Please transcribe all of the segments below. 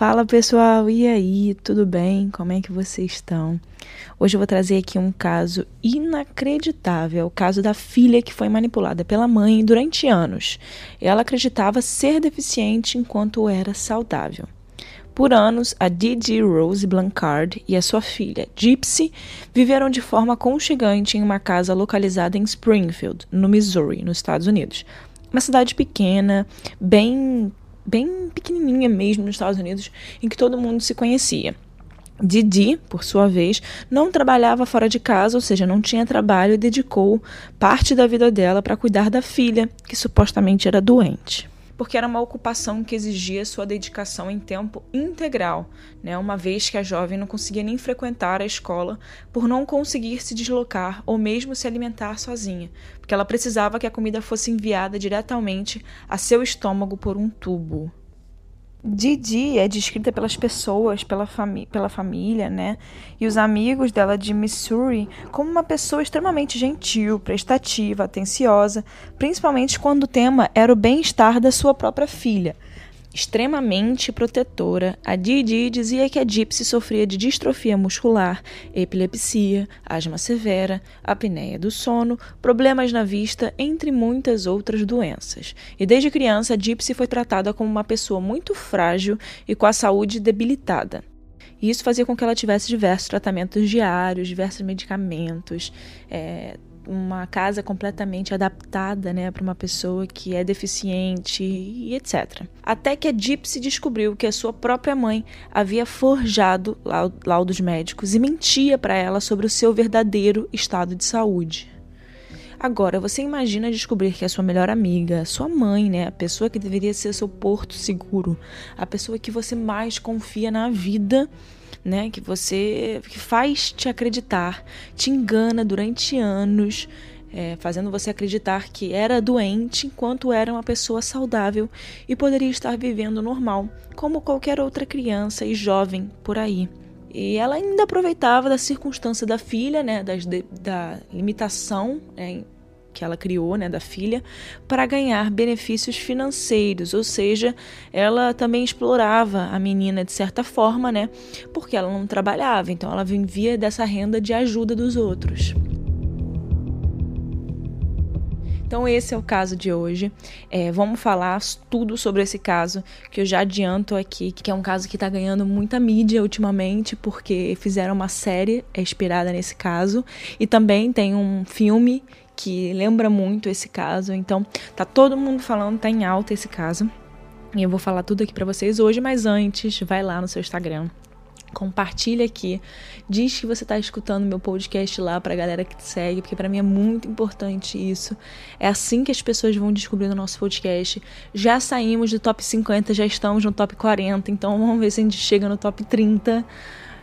Fala pessoal, e aí, tudo bem? Como é que vocês estão? Hoje eu vou trazer aqui um caso inacreditável, o caso da filha que foi manipulada pela mãe durante anos. Ela acreditava ser deficiente enquanto era saudável. Por anos, a Didi Rose Blancard e a sua filha, Gypsy, viveram de forma aconchegante em uma casa localizada em Springfield, no Missouri, nos Estados Unidos. Uma cidade pequena, bem bem pequenininha mesmo nos Estados Unidos, em que todo mundo se conhecia. Didi, por sua vez, não trabalhava fora de casa, ou seja, não tinha trabalho e dedicou parte da vida dela para cuidar da filha, que supostamente era doente porque era uma ocupação que exigia sua dedicação em tempo integral, né? uma vez que a jovem não conseguia nem frequentar a escola por não conseguir se deslocar ou mesmo se alimentar sozinha, porque ela precisava que a comida fosse enviada diretamente a seu estômago por um tubo. Didi é descrita pelas pessoas, pela, fami pela família, né? E os amigos dela de Missouri como uma pessoa extremamente gentil, prestativa, atenciosa, principalmente quando o tema era o bem-estar da sua própria filha. Extremamente protetora, a Didi dizia que a Gypsy sofria de distrofia muscular, epilepsia, asma severa, apneia do sono, problemas na vista, entre muitas outras doenças. E desde criança, a Gypsy foi tratada como uma pessoa muito frágil e com a saúde debilitada. E isso fazia com que ela tivesse diversos tratamentos diários, diversos medicamentos, é, uma casa completamente adaptada né, para uma pessoa que é deficiente e etc. Até que a Gypsy descobriu que a sua própria mãe havia forjado laudos médicos e mentia para ela sobre o seu verdadeiro estado de saúde. Agora, você imagina descobrir que a sua melhor amiga, sua mãe, né, a pessoa que deveria ser seu porto seguro, a pessoa que você mais confia na vida, né, que você que faz te acreditar, te engana durante anos, é, fazendo você acreditar que era doente enquanto era uma pessoa saudável e poderia estar vivendo normal, como qualquer outra criança e jovem por aí. E ela ainda aproveitava da circunstância da filha, né, das, de, da limitação né, que ela criou, né, da filha, para ganhar benefícios financeiros, ou seja, ela também explorava a menina de certa forma, né, porque ela não trabalhava, então ela vivia dessa renda de ajuda dos outros. Então esse é o caso de hoje. É, vamos falar tudo sobre esse caso que eu já adianto aqui, que é um caso que está ganhando muita mídia ultimamente, porque fizeram uma série inspirada nesse caso e também tem um filme que lembra muito esse caso. Então, tá todo mundo falando, tá em alta esse caso. E eu vou falar tudo aqui para vocês hoje, mas antes, vai lá no seu Instagram. Compartilha aqui, diz que você está escutando meu podcast lá para a galera que te segue, porque para mim é muito importante isso. É assim que as pessoas vão descobrindo o nosso podcast. Já saímos do top 50, já estamos no top 40, então vamos ver se a gente chega no top 30.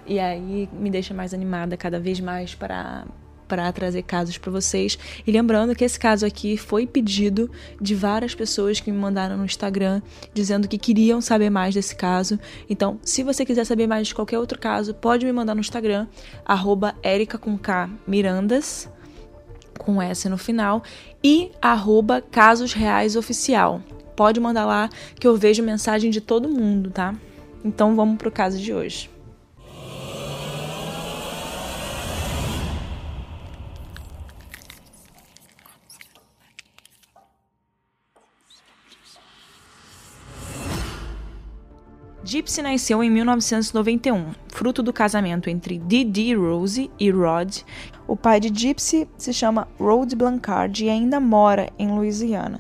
E aí me deixa mais animada cada vez mais para para trazer casos para vocês. E lembrando que esse caso aqui foi pedido de várias pessoas que me mandaram no Instagram dizendo que queriam saber mais desse caso. Então, se você quiser saber mais de qualquer outro caso, pode me mandar no Instagram, arroba com S no final, e arroba Casos Reais Oficial. Pode mandar lá que eu vejo mensagem de todo mundo, tá? Então vamos pro caso de hoje. Gypsy nasceu em 1991, fruto do casamento entre Didi Rose e Rod. O pai de Gypsy se chama Rod Blancard e ainda mora em Louisiana.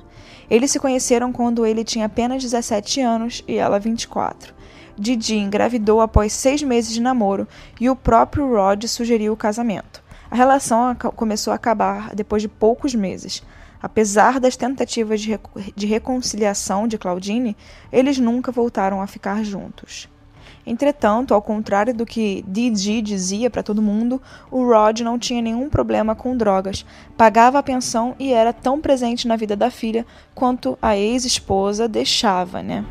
Eles se conheceram quando ele tinha apenas 17 anos e ela 24. Didi engravidou após seis meses de namoro e o próprio Rod sugeriu o casamento. A relação começou a acabar depois de poucos meses. Apesar das tentativas de, de reconciliação de Claudine, eles nunca voltaram a ficar juntos. Entretanto, ao contrário do que Didi dizia para todo mundo, o Rod não tinha nenhum problema com drogas, pagava a pensão e era tão presente na vida da filha quanto a ex-esposa deixava, né?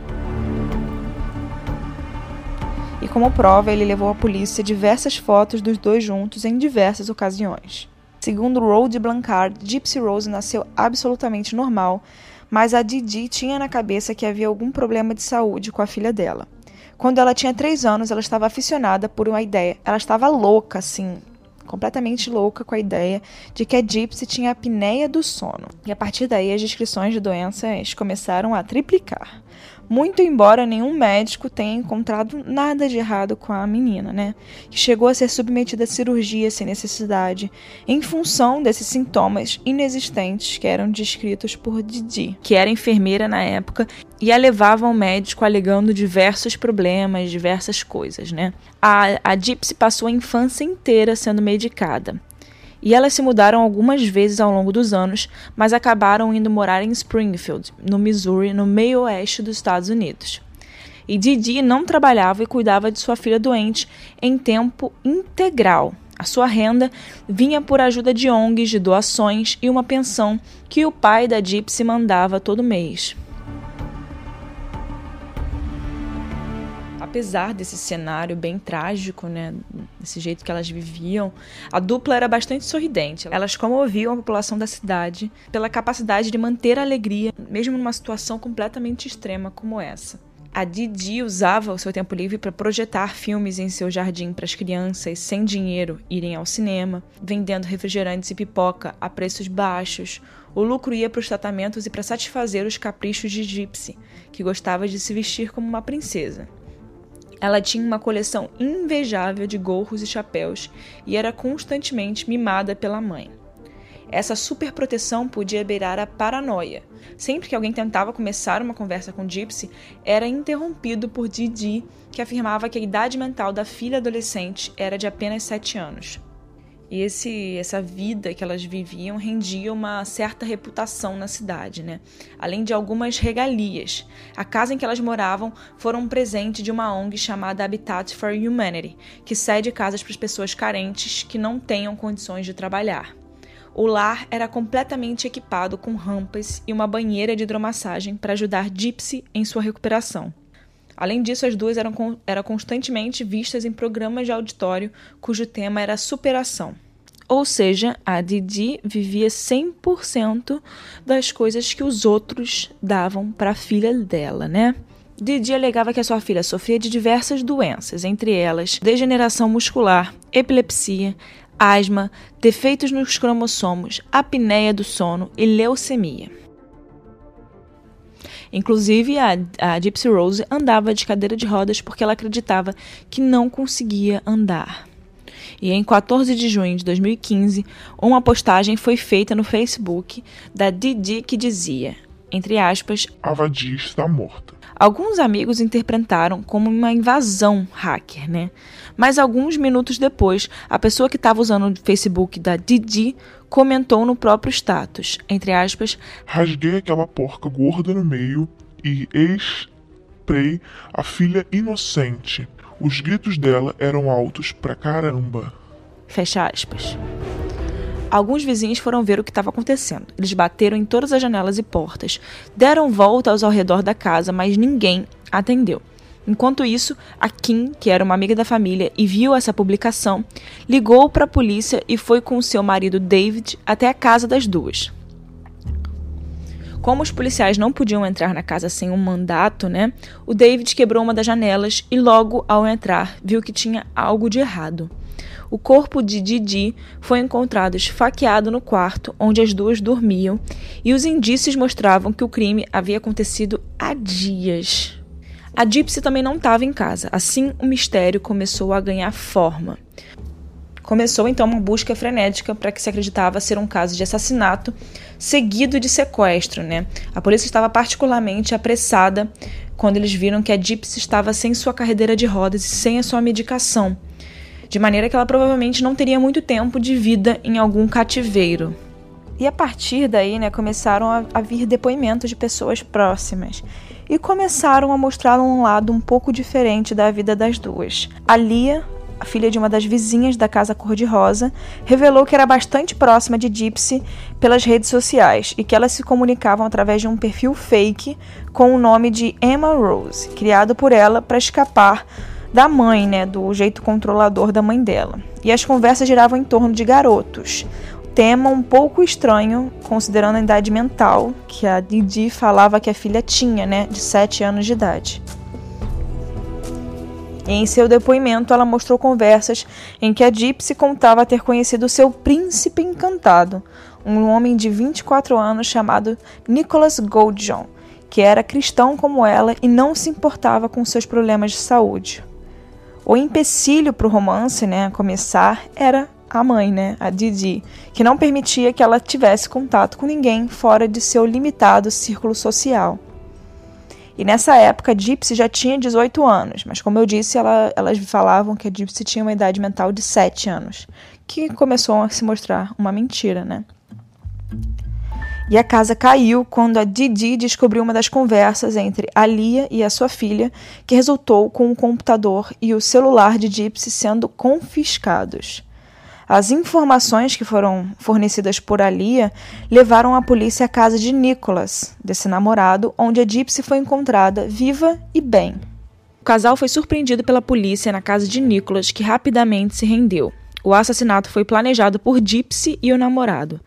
E como prova, ele levou à polícia diversas fotos dos dois juntos em diversas ocasiões. Segundo Rode Blancard, Gypsy Rose nasceu absolutamente normal, mas a Didi tinha na cabeça que havia algum problema de saúde com a filha dela. Quando ela tinha três anos, ela estava aficionada por uma ideia. Ela estava louca, assim, completamente louca com a ideia de que a Gypsy tinha apneia do sono. E a partir daí as descrições de doenças começaram a triplicar. Muito embora nenhum médico tenha encontrado nada de errado com a menina, né? Que chegou a ser submetida a cirurgia sem necessidade, em função desses sintomas inexistentes que eram descritos por Didi, que era enfermeira na época e a levava ao médico alegando diversos problemas, diversas coisas, né? A, a Gypsy passou a infância inteira sendo medicada e elas se mudaram algumas vezes ao longo dos anos, mas acabaram indo morar em Springfield, no Missouri, no meio oeste dos Estados Unidos. E Didi não trabalhava e cuidava de sua filha doente em tempo integral. A sua renda vinha por ajuda de ONGs, de doações e uma pensão que o pai da Gypsy mandava todo mês. Apesar desse cenário bem trágico, né, desse jeito que elas viviam, a dupla era bastante sorridente. Elas comoviam a população da cidade pela capacidade de manter a alegria, mesmo numa situação completamente extrema como essa. A Didi usava o seu tempo livre para projetar filmes em seu jardim para as crianças sem dinheiro irem ao cinema, vendendo refrigerantes e pipoca a preços baixos. O lucro ia para os tratamentos e para satisfazer os caprichos de Gypsy, que gostava de se vestir como uma princesa. Ela tinha uma coleção invejável de gorros e chapéus e era constantemente mimada pela mãe. Essa superproteção podia beirar a paranoia. Sempre que alguém tentava começar uma conversa com Gypsy, era interrompido por Didi, que afirmava que a idade mental da filha adolescente era de apenas 7 anos. E esse, essa vida que elas viviam rendia uma certa reputação na cidade, né? Além de algumas regalias. A casa em que elas moravam foi um presente de uma ONG chamada Habitat for Humanity, que cede casas para as pessoas carentes que não tenham condições de trabalhar. O lar era completamente equipado com rampas e uma banheira de hidromassagem para ajudar Gypsy em sua recuperação. Além disso, as duas eram, eram constantemente vistas em programas de auditório cujo tema era superação. Ou seja, a Didi vivia 100% das coisas que os outros davam para a filha dela, né? Didi alegava que a sua filha sofria de diversas doenças, entre elas degeneração muscular, epilepsia, asma, defeitos nos cromossomos, apneia do sono e leucemia. Inclusive, a, a Gypsy Rose andava de cadeira de rodas porque ela acreditava que não conseguia andar. E em 14 de junho de 2015, uma postagem foi feita no Facebook da Didi que dizia, entre aspas, A vadia está morta. Alguns amigos interpretaram como uma invasão hacker, né? Mas alguns minutos depois, a pessoa que estava usando o Facebook da Didi comentou no próprio status, entre aspas, Rasguei aquela porca gorda no meio e esprei a filha inocente. Os gritos dela eram altos pra caramba. Fecha aspas. Alguns vizinhos foram ver o que estava acontecendo. Eles bateram em todas as janelas e portas, deram voltas ao redor da casa, mas ninguém atendeu. Enquanto isso, a Kim, que era uma amiga da família e viu essa publicação, ligou para a polícia e foi com seu marido David até a casa das duas. Como os policiais não podiam entrar na casa sem um mandato, né? O David quebrou uma das janelas e logo ao entrar viu que tinha algo de errado. O corpo de Didi foi encontrado esfaqueado no quarto onde as duas dormiam e os indícios mostravam que o crime havia acontecido há dias. A Gypsy também não estava em casa. Assim, o mistério começou a ganhar forma. Começou então uma busca frenética para que se acreditava ser um caso de assassinato seguido de sequestro, né? A polícia estava particularmente apressada quando eles viram que a Gypsy estava sem sua carreira de rodas e sem a sua medicação, de maneira que ela provavelmente não teria muito tempo de vida em algum cativeiro. E a partir daí, né, começaram a, a vir depoimentos de pessoas próximas e começaram a mostrar um lado um pouco diferente da vida das duas. A Lia, a filha de uma das vizinhas da casa cor-de-rosa, revelou que era bastante próxima de Gypsy pelas redes sociais e que elas se comunicavam através de um perfil fake com o nome de Emma Rose, criado por ela para escapar da mãe, né, do jeito controlador da mãe dela. E as conversas giravam em torno de garotos tema um pouco estranho, considerando a idade mental que a Didi falava que a filha tinha, né, de 7 anos de idade. Em seu depoimento, ela mostrou conversas em que a Gypsy contava ter conhecido seu príncipe encantado, um homem de 24 anos chamado Nicholas Goldjohn, que era cristão como ela e não se importava com seus problemas de saúde. O empecilho para o romance né, começar era a mãe, né, a Didi, que não permitia que ela tivesse contato com ninguém fora de seu limitado círculo social. E nessa época, a Gypsy já tinha 18 anos, mas como eu disse, ela, elas falavam que a Gypsy tinha uma idade mental de 7 anos, que começou a se mostrar uma mentira, né? E a casa caiu quando a Didi descobriu uma das conversas entre a Lia e a sua filha, que resultou com o computador e o celular de Gypsy sendo confiscados. As informações que foram fornecidas por Alia levaram a polícia à casa de Nicholas, desse namorado, onde a Gypsy foi encontrada viva e bem. O casal foi surpreendido pela polícia na casa de Nicholas, que rapidamente se rendeu. O assassinato foi planejado por Gypsy e o namorado.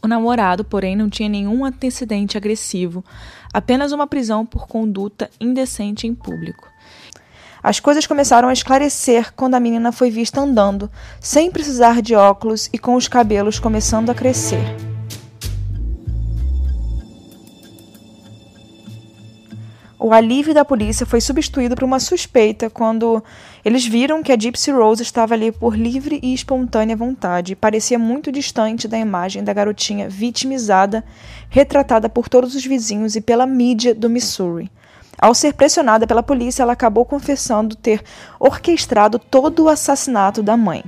O namorado, porém, não tinha nenhum antecedente agressivo, apenas uma prisão por conduta indecente em público. As coisas começaram a esclarecer quando a menina foi vista andando, sem precisar de óculos e com os cabelos começando a crescer. O alívio da polícia foi substituído por uma suspeita quando eles viram que a Gypsy Rose estava ali por livre e espontânea vontade e parecia muito distante da imagem da garotinha vitimizada, retratada por todos os vizinhos e pela mídia do Missouri. Ao ser pressionada pela polícia, ela acabou confessando ter orquestrado todo o assassinato da mãe.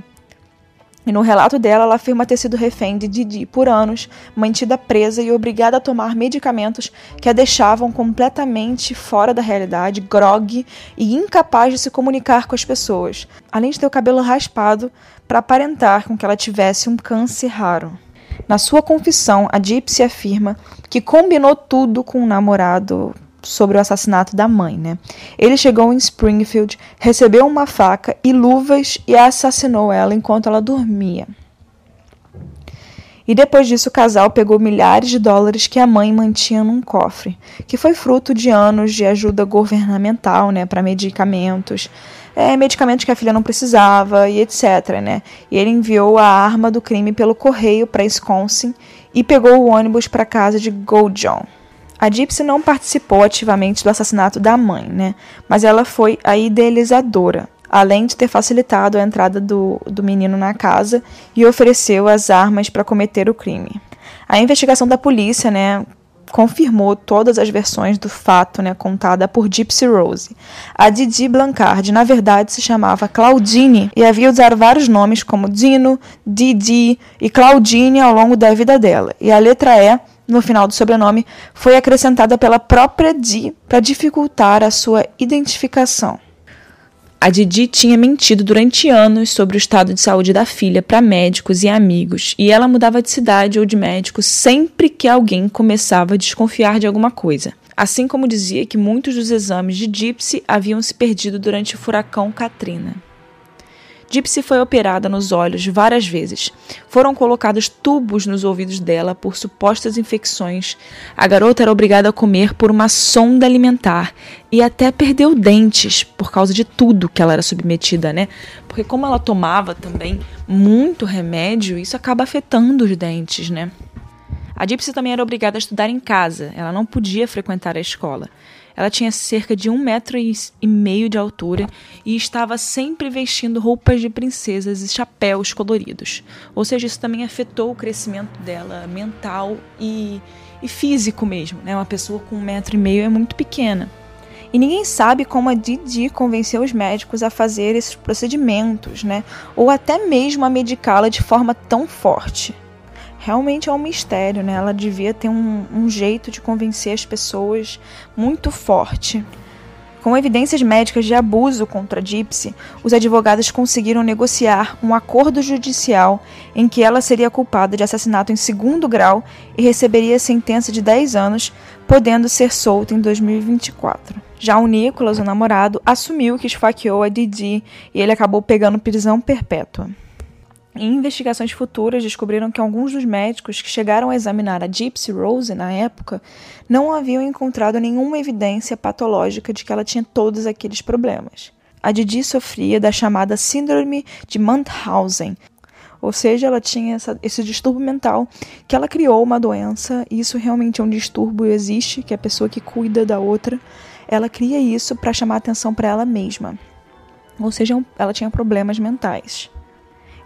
E no relato dela, ela afirma ter sido refém de Didi por anos, mantida presa e obrigada a tomar medicamentos que a deixavam completamente fora da realidade, grogue e incapaz de se comunicar com as pessoas, além de ter o cabelo raspado para aparentar com que ela tivesse um câncer raro. Na sua confissão, a Gypsy afirma que combinou tudo com um namorado sobre o assassinato da mãe, né? Ele chegou em Springfield, recebeu uma faca e luvas e assassinou ela enquanto ela dormia. E depois disso, o casal pegou milhares de dólares que a mãe mantinha num cofre, que foi fruto de anos de ajuda governamental, né, para medicamentos, é, medicamentos que a filha não precisava e etc, né? E ele enviou a arma do crime pelo correio para Wisconsin e pegou o ônibus para casa de Goldjohn. A Gypsy não participou ativamente do assassinato da mãe, né? Mas ela foi a idealizadora, além de ter facilitado a entrada do, do menino na casa e ofereceu as armas para cometer o crime. A investigação da polícia, né, confirmou todas as versões do fato, né, contada por Gypsy Rose. A Didi Blancard, na verdade, se chamava Claudine e havia usado vários nomes como Dino, Didi e Claudine ao longo da vida dela. E a letra E no final do sobrenome foi acrescentada pela própria Di para dificultar a sua identificação. A Didi tinha mentido durante anos sobre o estado de saúde da filha para médicos e amigos, e ela mudava de cidade ou de médico sempre que alguém começava a desconfiar de alguma coisa. Assim como dizia que muitos dos exames de Gypsy haviam se perdido durante o furacão Katrina. Gypsy foi operada nos olhos várias vezes. Foram colocados tubos nos ouvidos dela por supostas infecções. A garota era obrigada a comer por uma sonda alimentar e até perdeu dentes por causa de tudo que ela era submetida, né? Porque como ela tomava também muito remédio, isso acaba afetando os dentes, né? A Gypsy também era obrigada a estudar em casa. Ela não podia frequentar a escola. Ela tinha cerca de um metro e meio de altura e estava sempre vestindo roupas de princesas e chapéus coloridos. Ou seja, isso também afetou o crescimento dela mental e, e físico mesmo. Né? Uma pessoa com um metro e meio é muito pequena. E ninguém sabe como a Didi convenceu os médicos a fazer esses procedimentos, né? Ou até mesmo a medicá-la de forma tão forte realmente é um mistério, né? Ela devia ter um, um jeito de convencer as pessoas muito forte. Com evidências médicas de abuso contra Gypsy, os advogados conseguiram negociar um acordo judicial em que ela seria culpada de assassinato em segundo grau e receberia sentença de 10 anos, podendo ser solta em 2024. Já o Nicholas, o namorado, assumiu que esfaqueou a Didi e ele acabou pegando prisão perpétua. Em investigações futuras, descobriram que alguns dos médicos que chegaram a examinar a Gypsy Rose na época não haviam encontrado nenhuma evidência patológica de que ela tinha todos aqueles problemas. A Didi sofria da chamada Síndrome de Munchausen, ou seja, ela tinha essa, esse distúrbio mental que ela criou uma doença, e isso realmente é um distúrbio, existe, que é a pessoa que cuida da outra, ela cria isso para chamar atenção para ela mesma. Ou seja, ela tinha problemas mentais.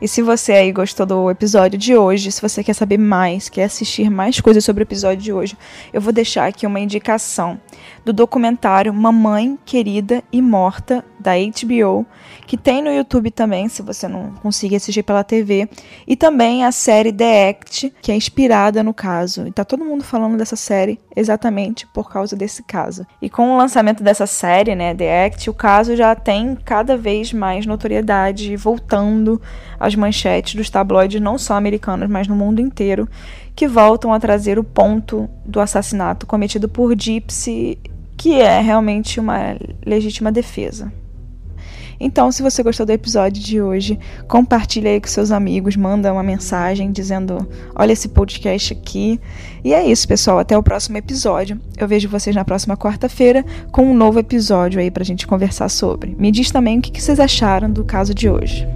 E se você aí gostou do episódio de hoje, se você quer saber mais, quer assistir mais coisas sobre o episódio de hoje, eu vou deixar aqui uma indicação do documentário Mamãe Querida e Morta, da HBO, que tem no YouTube também, se você não conseguir assistir pela TV, e também a série The Act, que é inspirada no caso. E tá todo mundo falando dessa série exatamente por causa desse caso. E com o lançamento dessa série, né, The Act, o caso já tem cada vez mais notoriedade, voltando às manchetes dos tabloides não só americanos, mas no mundo inteiro, que voltam a trazer o ponto do assassinato cometido por Gypsy que é realmente uma legítima defesa. Então, se você gostou do episódio de hoje, compartilha aí com seus amigos, manda uma mensagem dizendo: "Olha esse podcast aqui". E é isso, pessoal, até o próximo episódio. Eu vejo vocês na próxima quarta-feira com um novo episódio aí pra gente conversar sobre. Me diz também o que vocês acharam do caso de hoje.